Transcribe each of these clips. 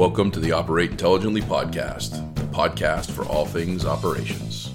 Welcome to the Operate Intelligently podcast, the podcast for all things operations.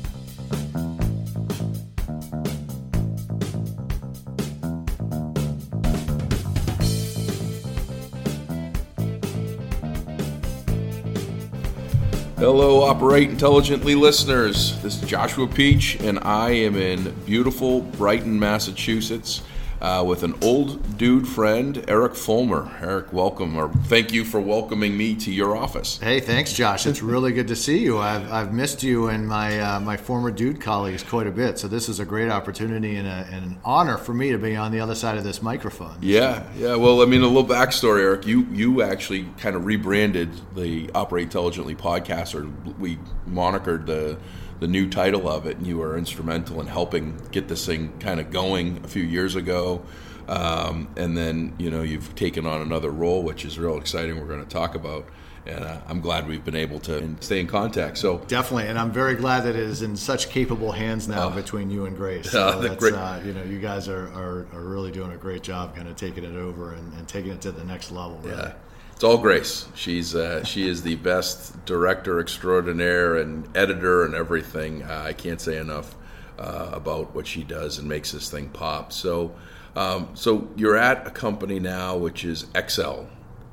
Hello, Operate Intelligently listeners. This is Joshua Peach, and I am in beautiful Brighton, Massachusetts uh, with an old dude friend, Eric Foellmer. Eric, welcome, or thank you for welcoming me to your office. Hey, thanks, Josh. It's really good to see you. I've, I've missed you and my uh, my former dude colleagues quite a bit. So this is a great opportunity and, a, and, an honor for me to be on the other side of this microphone. Yeah, yeah. Well, I mean, a little backstory, Eric. You you actually kind of rebranded the Operate Intelligently podcast, or we monikered the the new title of it, and you were instrumental in helping get this thing kind of going a few years ago. Um, and then you know you've taken on another role, which is real exciting. We're going to talk about, and uh, I'm glad we've been able to stay in contact. So definitely, and I'm very glad that it is in such capable hands now uh, between you and Grace. So uh, great. you know, you guys are, are, are, really doing a great job, kind of taking it over and, and taking it to the next level. Really. Yeah. It's all Grace. She's uh, she is the best director extraordinaire and editor and everything. Uh, I can't say enough uh, about what she does and makes this thing pop. So, um, so you're at a company now which is XL,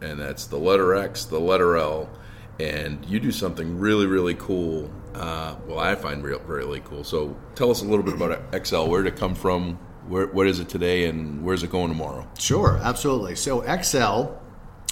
and that's the letter X, the letter L, and you do something really really cool. Uh, well, I find real, really cool. So, tell us a little bit about XL. Where did it come from? Where, what is it today, and where's it going tomorrow? Sure, absolutely. So, XL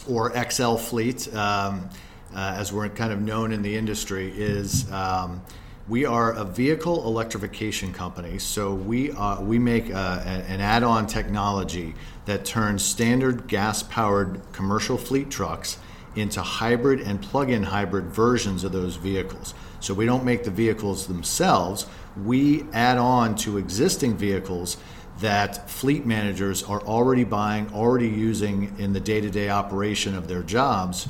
or XL Fleet, um, uh, as we're kind of known in the industry, is um, we are a vehicle electrification company. So we uh, we make uh, an add-on technology that turns standard gas-powered commercial fleet trucks into hybrid and plug-in hybrid versions of those vehicles. So we don't make the vehicles themselves. We add on to existing vehicles that fleet managers are already buying, already using in the day to day operation of their jobs,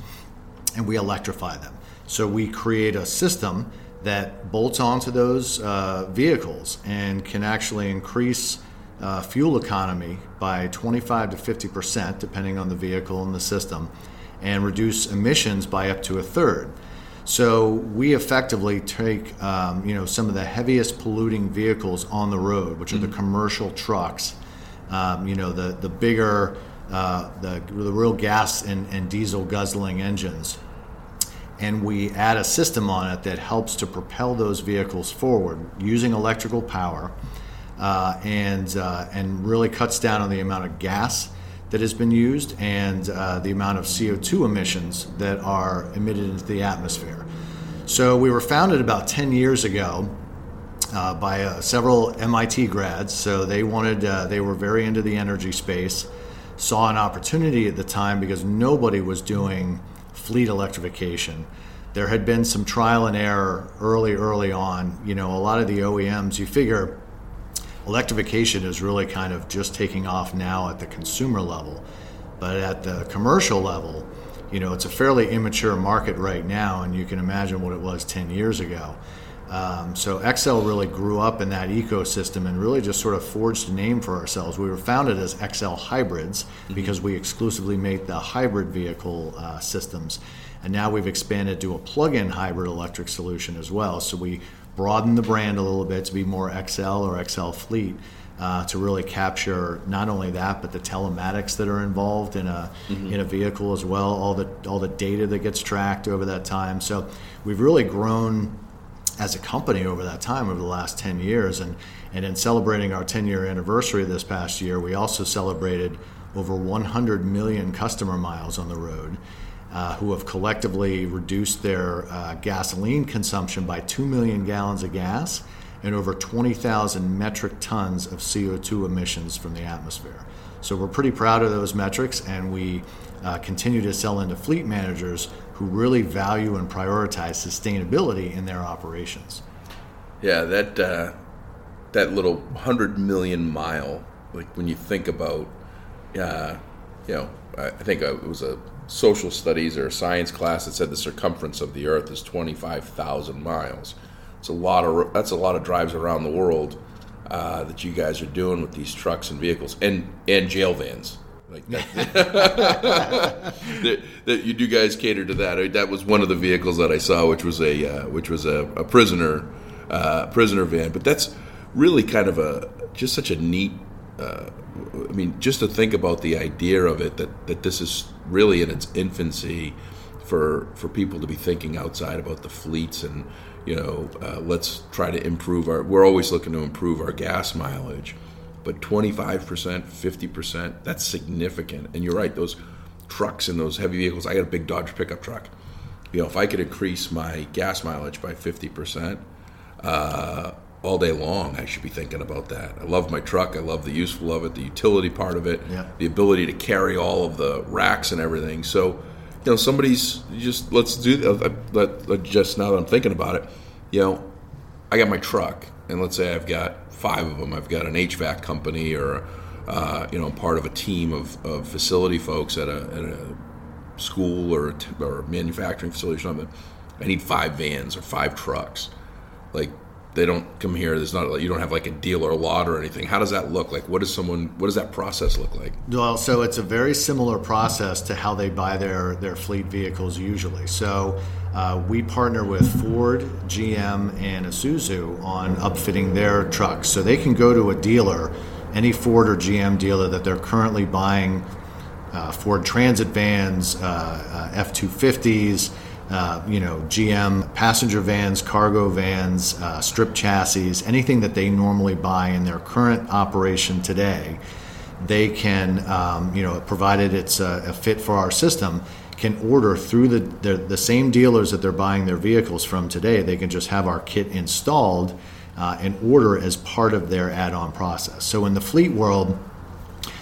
and we electrify them. So we create a system that bolts onto those uh, vehicles and can actually increase uh, fuel economy by 25 to 50 percent, depending on the vehicle and the system, and reduce emissions by up to a third. So we effectively take um, you know some of the heaviest polluting vehicles on the road, which are mm-hmm. the commercial trucks. Um, you know the the bigger uh, the the real gas and, and diesel guzzling engines, and we add a system on it that helps to propel those vehicles forward using electrical power, uh, and uh, and really cuts down on the amount of gas that has been used and uh, the amount of CO2 emissions that are emitted into the atmosphere. So we were founded about 10 years ago uh, by uh, several MIT grads. So they wanted, uh, they were very into the energy space, saw an opportunity at the time because nobody was doing fleet electrification. There had been some trial and error early, early on. You know, a lot of the OEMs, you figure electrification is really kind of just taking off now at the consumer level. But at the commercial level, you know, it's a fairly immature market right now, and you can imagine what it was 10 years ago. Um, so XL really grew up in that ecosystem and really just sort of forged a name for ourselves. We were founded as XL Hybrids mm-hmm. because we exclusively make the hybrid vehicle uh, systems, and now we've expanded to a plug-in hybrid electric solution as well. So we broaden the brand a little bit to be more XL or XL Fleet. Uh, to really capture not only that, but the telematics that are involved in a mm-hmm. in a vehicle as well, all the all the data that gets tracked over that time. So we've really grown as a company over that time over the last 10 years and and in celebrating our 10 year anniversary this past year we also celebrated over 100 million customer miles on the road uh, who have collectively reduced their uh, gasoline consumption by 2 million gallons of gas and over 20,000 metric tons of CO2 emissions from the atmosphere. So we're pretty proud of those metrics, and we uh, continue to sell into fleet managers who really value and prioritize sustainability in their operations. Yeah, that uh, that little hundred million mile, like when you think about, uh, you know, I think it was a social studies or a science class that said the circumference of the Earth is 25,000 miles. It's a lot of that's a lot of drives around the world uh, that you guys are doing with these trucks and vehicles and and jail vans. Like that, that, that, you do guys cater to that. That was one of the vehicles that I saw, which was a uh, which was a, a prisoner uh, prisoner van. But that's really kind of a just such a neat. I mean, just to think about the idea of it that that this is really in its infancy for for people to be thinking outside about the fleets and you know uh, let's try to improve our. We're always looking to improve our gas mileage but 25%, 50%, that's significant. And you're right, those trucks and those heavy vehicles, I got a big Dodge pickup truck. You know, if I could increase my gas mileage by 50%, uh, all day long, I should be thinking about that. I love my truck. I love the useful of it, the utility part of it, yeah. the ability to carry all of the racks and everything. So, you know, somebody's just let's do. Uh, let, let, just now that I'm thinking about it, you know, I got my truck, and let's say I've got five of them. I've got an HVAC company or, uh, you know, part of a team of, of facility folks at a, at a school or a t- or a manufacturing facility or something. I need five vans or five trucks. Like they don't come here. There's not you don't have like a deal or a lot or anything. How does that look like? What does someone? What does that process look like? Well, so it's a very similar process to how they buy their their fleet vehicles usually. So uh, we partner with Ford, GM, and Isuzu on upfitting their trucks. So they can go to a dealer, any Ford or GM dealer that they're currently buying uh, Ford Transit vans, uh, uh F 250s, uh, you know, GM passenger vans, cargo vans, uh, strip chassis, anything that they normally buy in their current operation today. They can, um, you know, provided it's a, a fit for our system, can order through the, the, the same dealers that they're buying their vehicles from today. They can just have our kit installed uh, and order as part of their add-on process. So in the fleet world,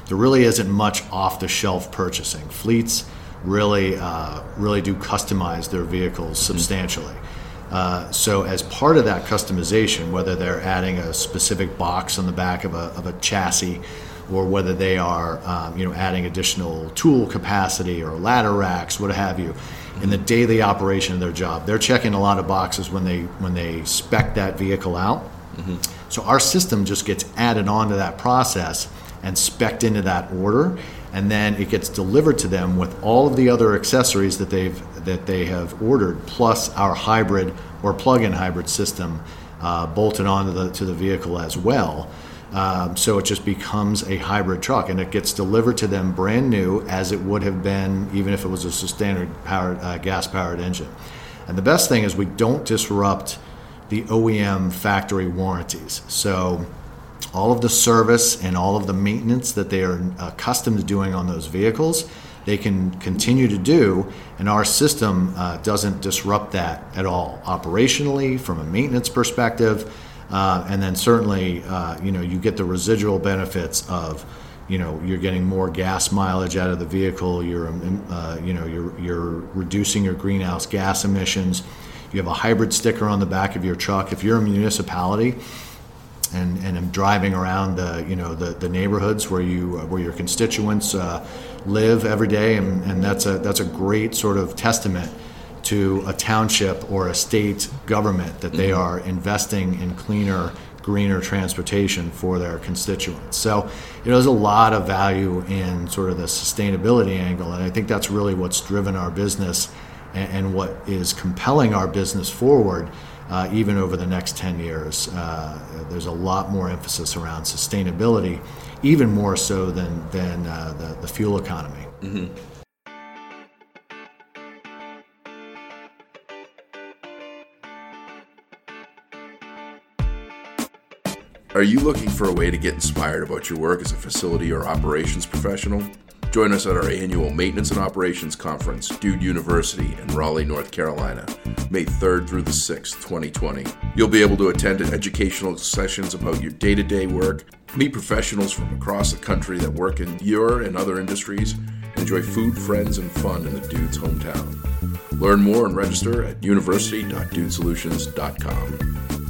there really isn't much off-the-shelf purchasing. Fleets really uh, really do customize their vehicles substantially. Uh, so as part of that customization, whether they're adding a specific box on the back of a, of a chassis or whether they are um, you know adding additional tool capacity or ladder racks, what have you, in the daily operation of their job. They're checking a lot of boxes when they when they spec that vehicle out. Mm-hmm. So our system just gets added on to that process and specced into that order, and then it gets delivered to them with all of the other accessories that they've that they have ordered, plus our hybrid or plug-in hybrid system uh, bolted onto the to the vehicle as well. Um, so it just becomes a hybrid truck, and it gets delivered to them brand new, as it would have been even if it was a standard powered uh, gas powered engine. And the best thing is we don't disrupt the OEM factory warranties. So all of the service and all of the maintenance that they are accustomed to doing on those vehicles, they can continue to do, and our system uh, doesn't disrupt that at all operationally from a maintenance perspective. Uh, and then certainly, uh, you know, you get the residual benefits of, you know, you're getting more gas mileage out of the vehicle. You're, um, uh, you know, you're you're reducing your greenhouse gas emissions. You have a hybrid sticker on the back of your truck. If you're a municipality, and and am driving around the you know the, the neighborhoods where you where your constituents uh, live every day, and, and that's a that's a great sort of testament to a township or a state government that they mm-hmm. are investing in cleaner, greener transportation for their constituents. So, you know, there's a lot of value in sort of the sustainability angle, and I think that's really what's driven our business and, and what is compelling our business forward. Uh, even over the next 10 years, uh, there's a lot more emphasis around sustainability, even more so than, than uh, the, the fuel economy. Mm-hmm. Are you looking for a way to get inspired about your work as a facility or operations professional? Join us at our annual Maintenance and Operations Conference, Dude University in Raleigh, North Carolina, May 3rd through the 6th, 2020. You'll be able to attend educational sessions about your day to day work, meet professionals from across the country that work in your and other industries, enjoy food, friends, and fun in the Dude's hometown. Learn more and register at university.dudesolutions.com.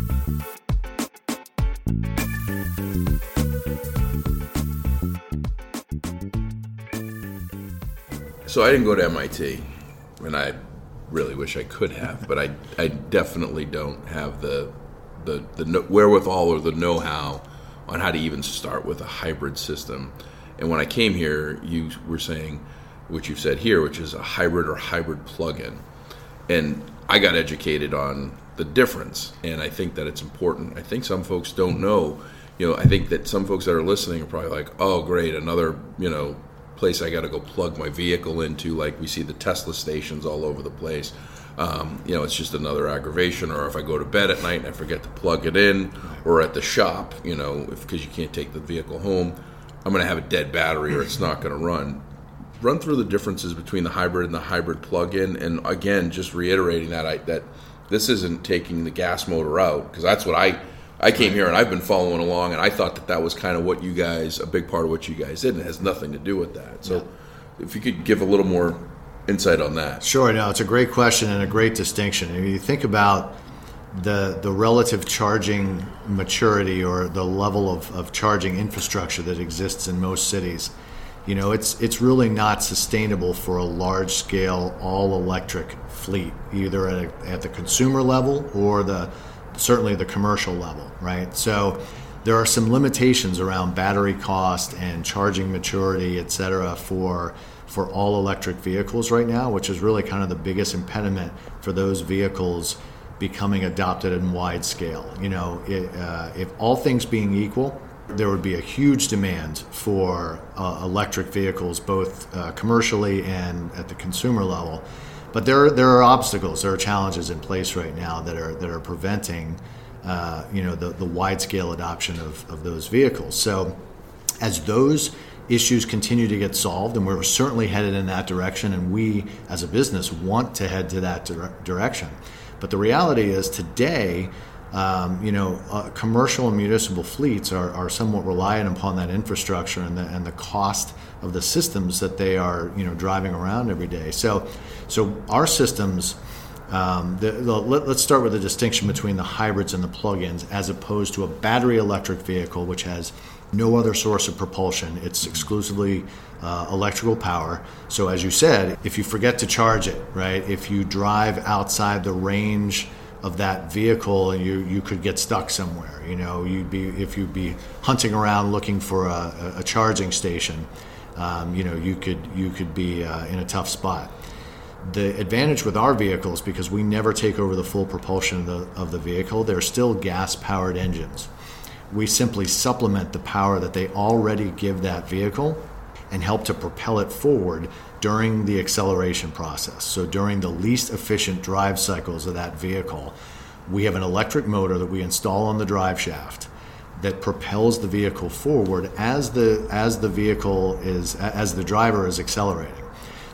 So I didn't go to MIT, and I really wish I could have, but I, I definitely don't have the, the, the wherewithal or the know how on how to even start with a hybrid system. And when I came here, you were saying what you've said here, which is a hybrid or hybrid plug-in, and I got educated on the difference, and I think that it's important. I think some folks don't know. You know, I think that some folks that are listening are probably like, "Oh, great, another you know place I got to go plug my vehicle into." Like we see the Tesla stations all over the place. Um, you know, it's just another aggravation. Or if I go to bed at night and I forget to plug it in, or at the shop, you know, because you can't take the vehicle home, I'm going to have a dead battery or it's not going to run. Run through the differences between the hybrid and the hybrid plug-in, and again, just reiterating that I, that this isn't taking the gas motor out because that's what I I came here and I've been following along and I thought that that was kind of what you guys a big part of what you guys did and it has nothing to do with that. So yeah. if you could give a little more insight on that. Sure, no, it's a great question and a great distinction. If you think about the the relative charging maturity or the level of, of charging infrastructure that exists in most cities, you know, it's it's really not sustainable for a large scale all electric fleet, either at, a, at the consumer level or the certainly the commercial level, right? So there are some limitations around battery cost and charging maturity, et cetera, for for all electric vehicles right now, which is really kind of the biggest impediment for those vehicles becoming adopted in wide scale. You know, it, uh, if all things being equal, there would be a huge demand for uh, electric vehicles, both uh, commercially and at the consumer level. But there, there are obstacles, there are challenges in place right now that are that are preventing, uh, you know, the, the wide scale adoption of, of those vehicles. So, as those issues continue to get solved, and we're certainly headed in that direction, and we as a business want to head to that dire- direction. But the reality is today, um, you know, uh, commercial and municipal fleets are, are somewhat reliant upon that infrastructure and the, and the cost of the systems that they are, you know, driving around every day. So, so our systems. Um, the, the, let, us start with the distinction between the hybrids and the plug-ins, as opposed to a battery electric vehicle, which has no other source of propulsion. It's exclusively uh, electrical power. So, as you said, if you forget to charge it, right, if you drive outside the range of that vehicle and you, you could get stuck somewhere, you know, you'd be, if you'd be hunting around looking for a, a charging station, um, you know, you could, you could be uh, in a tough spot. The advantage with our vehicles, because we never take over the full propulsion of the, of the vehicle, they're still gas powered engines we simply supplement the power that they already give that vehicle and help to propel it forward during the acceleration process. So, during the least efficient drive cycles of that vehicle, we have an electric motor that we install on the drive shaft that propels the vehicle forward as the as the vehicle is as the driver is accelerating.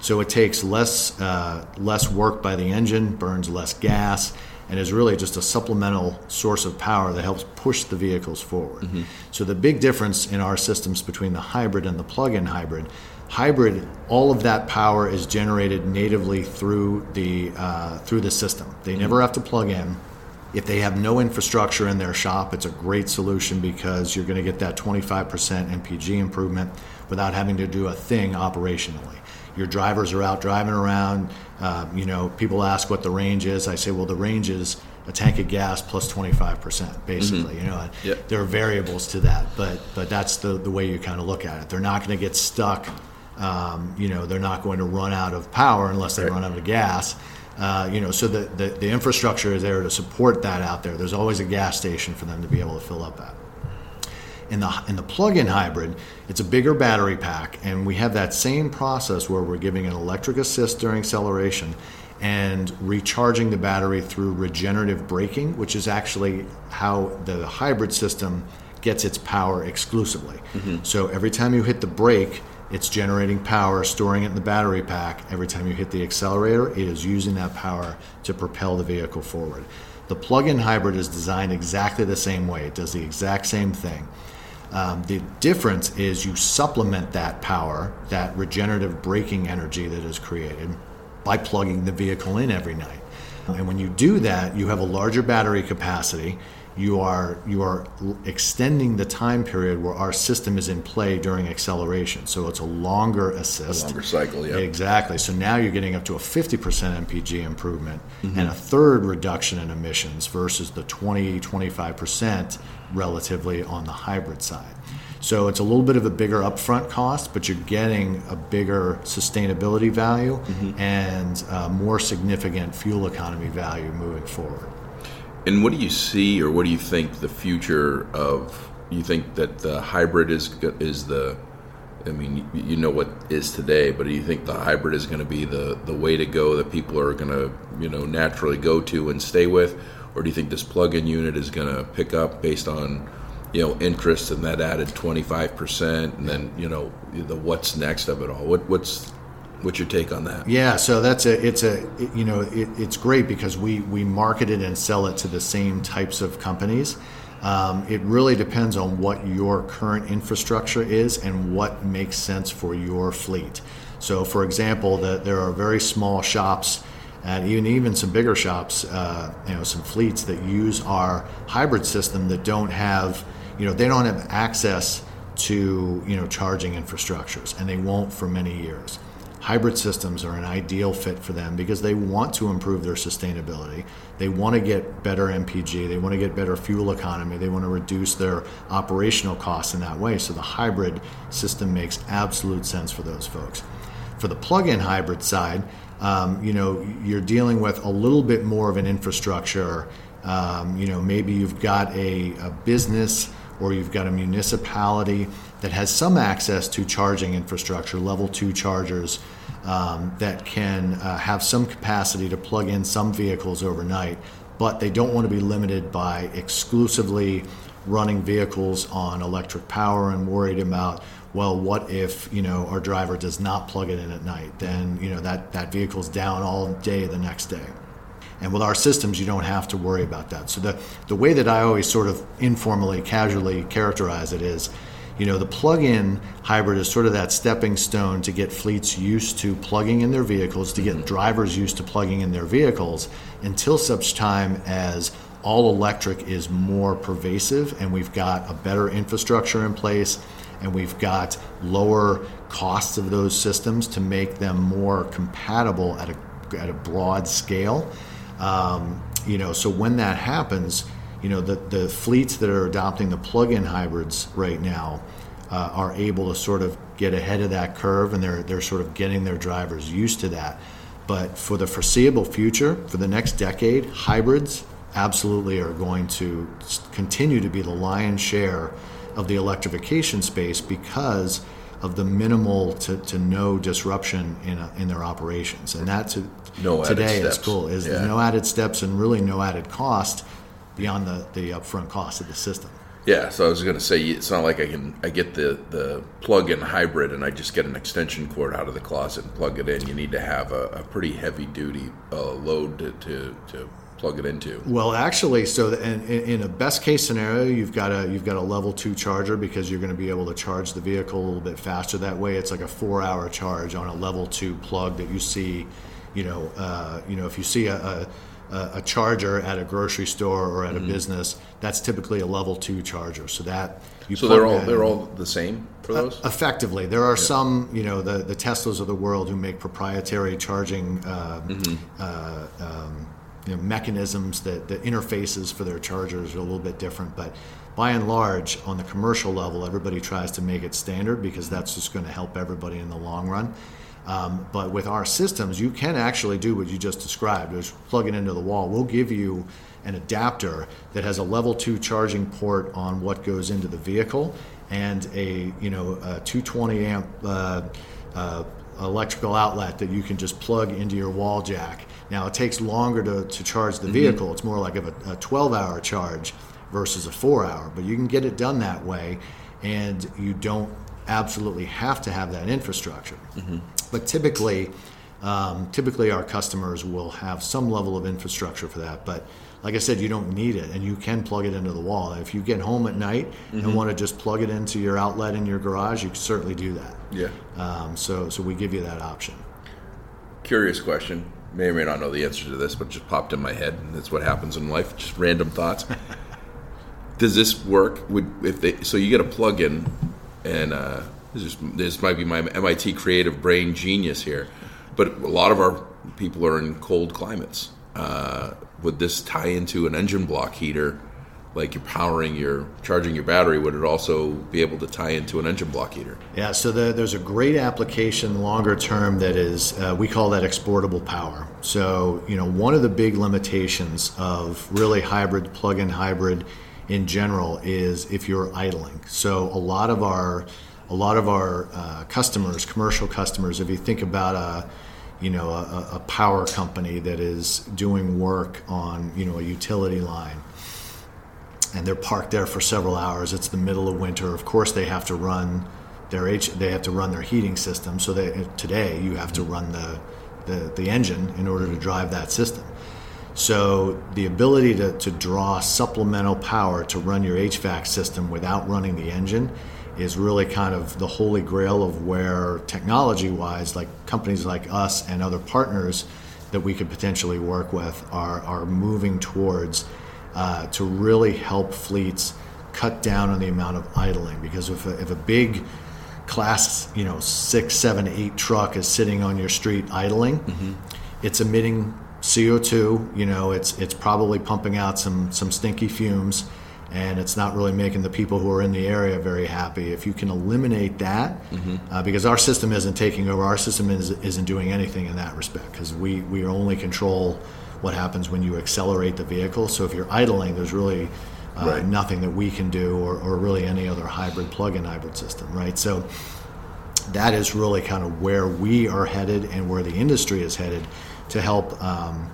So it takes less uh, less work by the engine, burns less gas, and is really just a supplemental source of power that helps push the vehicles forward. Mm-hmm. So the big difference in our systems between the hybrid and the plug-in hybrid, hybrid, all of that power is generated natively through the uh, through the system. They never have to plug in. If they have no infrastructure in their shop, it's a great solution because you're going to get that 25% MPG improvement without having to do a thing operationally your drivers are out driving around. Uh, you know, people ask what the range is. I say, well, the range is a tank of gas plus 25%, basically. Mm-hmm. You know, yep. there are variables to that, but but that's the, the way you kind of look at it. They're not going to get stuck. Um, you know, they're not going to run out of power unless they right. run out of gas. Uh, you know, so the, the, the infrastructure is there to support that out there. There's always a gas station for them to be able to fill up at. In the, in the plug-in hybrid, it's a bigger battery pack, and we have that same process where we're giving an electric assist during acceleration and recharging the battery through regenerative braking, which is actually how the hybrid system gets its power exclusively. Mm-hmm. So every time you hit the brake, it's generating power, storing it in the battery pack. Every time you hit the accelerator, it is using that power to propel the vehicle forward. The plug in hybrid is designed exactly the same way, it does the exact same thing. Um, the difference is you supplement that power, that regenerative braking energy that is created, by plugging the vehicle in every night. And when you do that, you have a larger battery capacity. You are you are extending the time period where our system is in play during acceleration. So it's a longer assist. A longer cycle, yeah. Exactly. So now you're getting up to a 50% MPG improvement mm-hmm. and a third reduction in emissions versus the 20 25% relatively on the hybrid side. So it's a little bit of a bigger upfront cost, but you're getting a bigger sustainability value mm-hmm. and uh, more significant fuel economy value moving forward. And what do you see, or what do you think the future of? You think that the hybrid is is the I mean, you know what is today, but do you think the hybrid is going to be the, the way to go that people are going to, you know, naturally go to and stay with? Or do you think this plug-in unit is going to pick up based on, you know, interest and that added 25% and then, you know, the what's next of it all? What, what's, what's your take on that? Yeah, so that's a, it's a, you know, it, it's great because we, we market it and sell it to the same types of companies. Um, it really depends on what your current infrastructure is and what makes sense for your fleet. So, for example, the, there are very small shops and even even some bigger shops, uh, you know, some fleets that use our hybrid system that don't have, you know, they don't have access to you know charging infrastructures, and they won't for many years hybrid systems are an ideal fit for them because they want to improve their sustainability. They want to get better MPG, they want to get better fuel economy, they want to reduce their operational costs in that way. So the hybrid system makes absolute sense for those folks. For the plug-in hybrid side, um, you know, you're dealing with a little bit more of an infrastructure. Um, you know, maybe you've got a, a business or you've got a municipality that has some access to charging infrastructure, level two chargers um, that can uh, have some capacity to plug in some vehicles overnight, but they don't want to be limited by exclusively running vehicles on electric power and worried about well what if you know our driver does not plug it in at night? Then you know that that vehicle's down all day the next day. And with our systems you don't have to worry about that. So the the way that i always sort of informally casually characterize it is you know, the plug-in hybrid is sort of that stepping stone to get fleets used to plugging in their vehicles, to get mm-hmm. drivers used to plugging in their vehicles until such time as all electric is more pervasive and we've got a better infrastructure in place and we've got lower costs of those systems to make them more compatible at a, at a broad scale. Um, you know, so when that happens, you know, the, the fleets that are adopting the plug-in hybrids right now uh, are able to sort of get ahead of that curve, and they're they're sort of getting their drivers used to that. But for the foreseeable future, for the next decade, hybrids absolutely are going to continue to be the lion's share of the electrification space because of the minimal to, to no disruption in, a, in their operations. And that to, no today is cool. Is yeah. no added steps and really no added cost beyond the, the upfront cost of the system. Yeah, so I was going to say it's not like I can I get the the plug-in hybrid and I just get an extension cord out of the closet and plug it in. You need to have a, a pretty heavy duty uh, load to, to, to plug it into. Well, actually, so in, in, a best case scenario, you've got a you've got a level two charger because you're going to be able to charge the vehicle a little bit faster that way. It's like a four hour charge on a level two plug that you see. You know, uh, you know, if you see a, a a, charger at a grocery store or at mm-hmm. a business, that's typically a level two charger. So that you so they're all they're all the same for those. Uh, effectively, there are yeah. some you know the the Teslas of the world who make proprietary charging. Uh, mm-hmm. uh, um, you know, mechanisms that the interfaces for their chargers are a little bit different, but by and large, on the commercial level, everybody tries to make it standard because that's just going to help everybody in the long run. Um, but with our systems, you can actually do what you just described, is plug it into the wall. We'll give you an adapter that has a level two charging port on what goes into the vehicle and a you know a 220 amp uh, uh, electrical outlet that you can just plug into your wall jack. Now it takes longer to, to charge the mm-hmm. vehicle. Mm-hmm. It's more like a, a 12 hour charge versus a four hour, but you can get it done that way, and you don't absolutely have to have that infrastructure. Mm-hmm. But typically, um, typically our customers will have some level of infrastructure for that. But like I said, you don't need it, and you can plug it into the wall. If you get home at night mm-hmm. and want to just plug it into your outlet in your garage, you can certainly do that. Yeah. Um, so, so we give you that option. Curious question. May or may not know the answer to this, but just popped in my head, and that's what happens in life. Just random thoughts. Does this work? Would if they so you get a plug-in and uh, this, is, this might be my MIT creative brain genius here, but a lot of our people are in cold climates. Uh, would this tie into an engine block heater like you're powering your charging your battery, would it also be able to tie into an engine block heater? Yeah, so the, there's a great application longer term that is uh, we call that exportable power. So you know one of the big limitations of really hybrid plug-in hybrid in general is if you're idling. So a lot of our a lot of our uh, customers, commercial customers, if you think about a you know a, a power company that is doing work on you know a utility line and they're parked there for several hours. It's the middle of winter. Of course, they have to run their H, they have to run their heating system. So they, today, you have to run the, the, the engine in order to drive that system. So the ability to, to draw supplemental power to run your HVAC system without running the engine is really kind of the holy grail of where technology wise, like companies like us and other partners that we could potentially work with are, are moving towards uh, to really help fleets cut down on the amount of idling. Because if a, if a big class, you know, six, seven, eight truck is sitting on your street idling, mm-hmm. it's emitting CO2. You know, it's it's probably pumping out some some stinky fumes, and it's not really making the people who are in the area very happy. If you can eliminate that, mm-hmm. uh, because our system isn't taking over, our system is, isn't doing anything in that respect because we we only control what happens when you accelerate the vehicle. So if you're idling, there's really uh, right. nothing that we can do, or, or really any other hybrid plug-in hybrid system, right? So that is really kind of where we are headed and where the industry is headed to help um,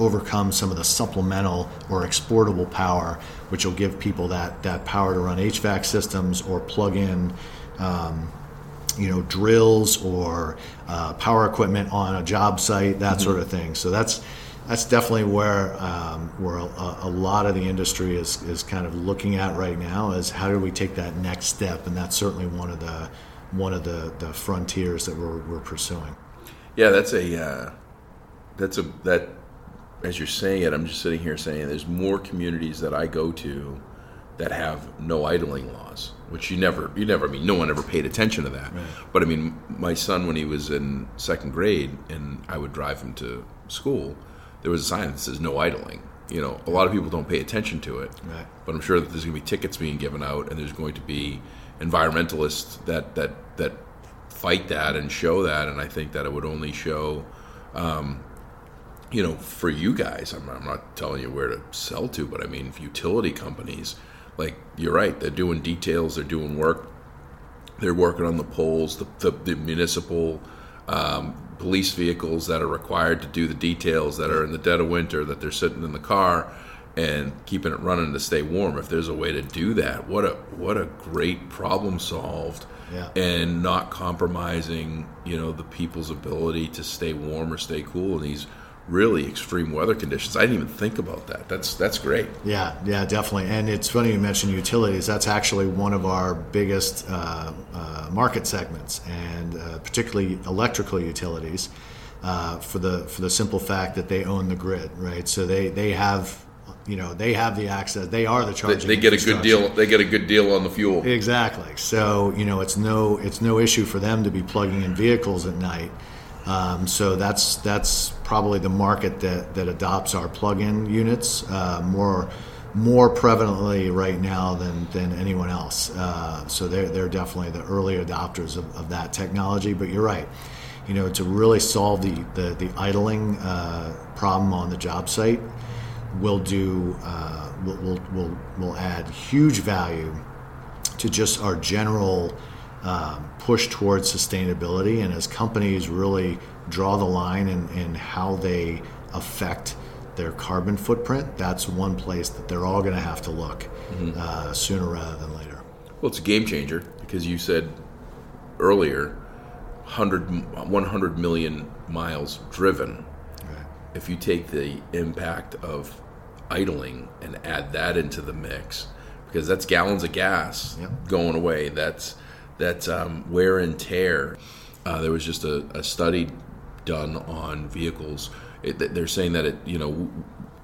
overcome some of the supplemental or exportable power, which will give people that that power to run HVAC systems or plug in. Um, you know drills or uh, power equipment on a job site, that mm-hmm. sort of thing. So that's that's definitely where um, where a, a, lot of the industry is is kind of looking at right now is how do we take that next step, and that's certainly one of the one of the, the frontiers that we're, we're pursuing. Yeah, that's a uh, that's a that as you're saying it, I'm just sitting here saying there's more communities that I go to that have no idling laws, which you never, you never, I mean, no one ever paid attention to that. Right. But I mean, my son, when he was in second grade and I would drive him to school, there was a sign that says no idling. You know, a lot of people don't pay attention to it, right. but I'm sure that there's going to be tickets being given out, and there's going to be environmentalists that that that fight that and show that. And I think that it would only show, um, you know, for you guys. I'm, I'm not telling you where to sell to, but I mean, utility companies, like you're right, they're doing details, they're doing work, they're working on the poles, the, the, the municipal um, police vehicles that are required to do the details that are in the dead of winter that they're sitting in the car and keeping it running to stay warm if there's a way to do that what a what a great problem solved yeah. and not compromising you know the people's ability to stay warm or stay cool in these really extreme weather conditions. I didn't even think about that. That's that's great. Yeah, yeah, definitely. And it's funny you mentioned utilities. That's actually one of our biggest uh, uh, market segments, and uh, particularly electrical utilities, uh, for the for the simple fact that they own the grid, right? So they they have. You know they have the access. They are the charging. They, they get a good deal. They get a good deal on the fuel. Exactly. So you know it's no it's no issue for them to be plugging in vehicles at night. Um, so that's that's probably the market that, that adopts our plug-in units uh, more more prevalently right now than, than anyone else. Uh, so they're, they're definitely the early adopters of, of, that technology. But you're right. You know, to really solve the, the, the idling uh, problem on the job site, will do uh, will, will, will, will add huge value to just our general um, push towards sustainability. And as companies really draw the line in, in how they affect their carbon footprint, that's one place that they're all going to have to look mm-hmm. uh, sooner rather than later. Well, it's a game changer because you said earlier 100, 100 million miles driven. Right. If you take the impact of idling and add that into the mix, because that's gallons of gas yep. going away, that's that um, wear and tear. Uh, there was just a, a, study done on vehicles. It, they're saying that it, you know,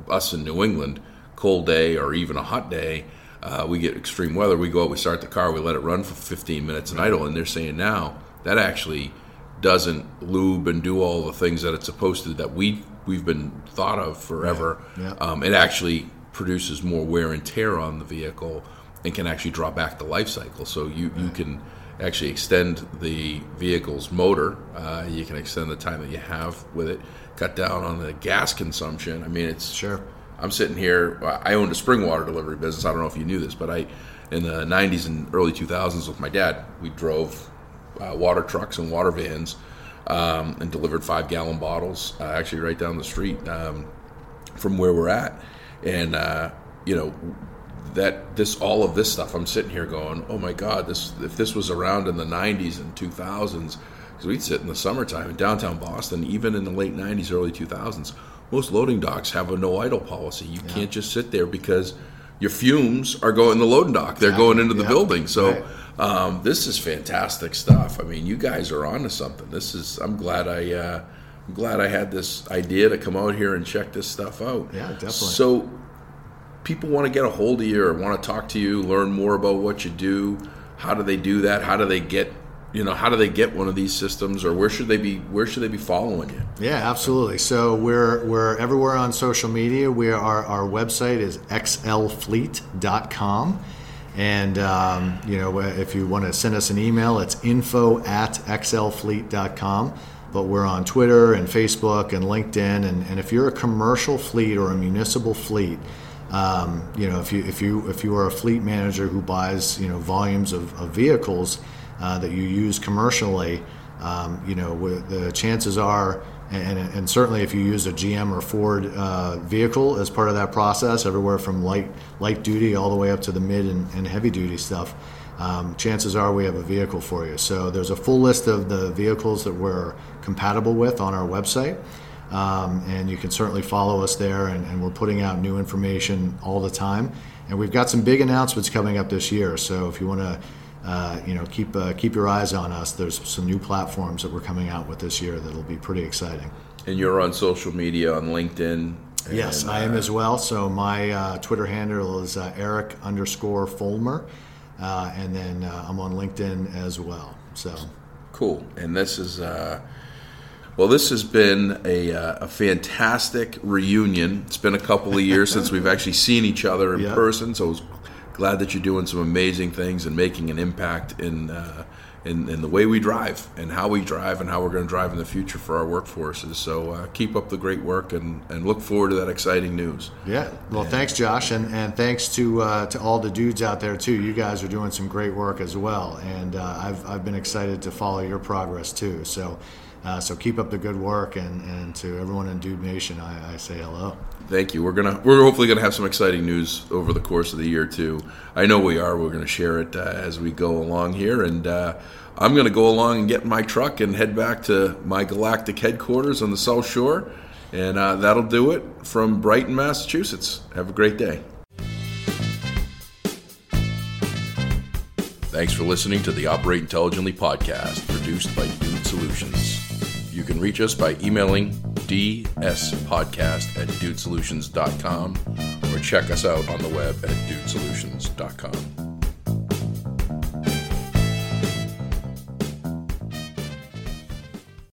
us in New England, cold day or even a hot day, uh, we get extreme weather. We go out, we start the car, we let it run for 15 minutes and idle. And they're saying now that actually doesn't lube and do all the things that it's supposed to that we we've been thought of forever. Yeah. Yeah. Um, it actually produces more wear and tear on the vehicle and can actually draw back the life cycle. So you, you can actually extend the vehicle's motor. Uh, you can extend the time that you have with it, cut down on the gas consumption. I mean, it's Sure. I'm sitting here. I owned a spring water delivery business. I don't know if you knew this, but I, in the '90s and early 2000s, with my dad, we drove uh, water trucks and water vans um, and delivered five gallon bottles, uh, actually right down the street um, from where we're at. And uh, you know that this all of this stuff, I'm sitting here going, oh my god, this if this was around in the '90s and 2000s, because we'd sit in the summertime in downtown Boston, even in the late '90s, early 2000s most loading docks have a no idle policy. You yeah. can't just sit there because your fumes are going in the loading dock. They're yeah. going into the yeah. building. So right. um, this is fantastic stuff. I mean, you guys are onto something. This is. I'm glad I. Uh, I'm glad I had this idea to come out here and check this stuff out. Yeah, definitely. So people want to get a hold of you or want to talk to you, learn more about what you do. How do they do that? How do they get you know how do they get one of these systems or where should they be where should they be following you yeah absolutely so we're we're everywhere on social media we are our website is xlfleet.com and um, you know if you want to send us an email it's info at xlfleet.com but we're on twitter and facebook and linkedin and, and if you're a commercial fleet or a municipal fleet um, you know if you if you if you are a fleet manager who buys you know volumes of, of vehicles uh, that you use commercially, um, you know, the chances are, and, and, certainly if you use a GM or Ford uh, vehicle as part of that process, everywhere from light light duty all the way up to the mid and, and heavy duty stuff, um, chances are we have a vehicle for you. So there's a full list of the vehicles that we're compatible with on our website. Um, and you can certainly follow us there, and, and, we're putting out new information all the time. And we've got some big announcements coming up this year. So if you want to uh, you know, keep uh, keep your eyes on us. There's some new platforms that we're coming out with this year that'll be pretty exciting. And you're on social media on LinkedIn. yes, I am uh, as well. So my uh, Twitter handle is uh, Eric underscore Foellmer, and then I'm on LinkedIn as well. So cool. And this is. Well, this has been a, uh, a, fantastic reunion. It's been a couple of years since we've actually seen each other in person, so it was glad that you're doing some amazing things and making an impact in, uh, in, in the way we drive and how we drive and how we're going to drive in the future for our workforces. So uh, keep up the great work and, and look forward to that exciting news. Yeah. Well, and, thanks, Josh, and, and thanks to uh, to all the dudes out there too. You guys are doing some great work as well, and uh, I've I've been excited to follow your progress too. So. Uh, so keep up the good work, and, and to everyone in Dude Nation, I, I say hello. Thank you. We're gonna we're hopefully gonna have some exciting news over the course of the year too. I know we are. We're gonna share it uh, as we go along here, and uh, I'm gonna go along and get in my truck and head back to my galactic headquarters on the South Shore, and uh, that'll do it from Brighton, Massachusetts. Have a great day. Thanks for listening to the Operate Intelligently podcast, produced by Dude Solutions. You can reach us by emailing dspodcast at dudesolutions.com or check us out on the web at dudesolutions.com.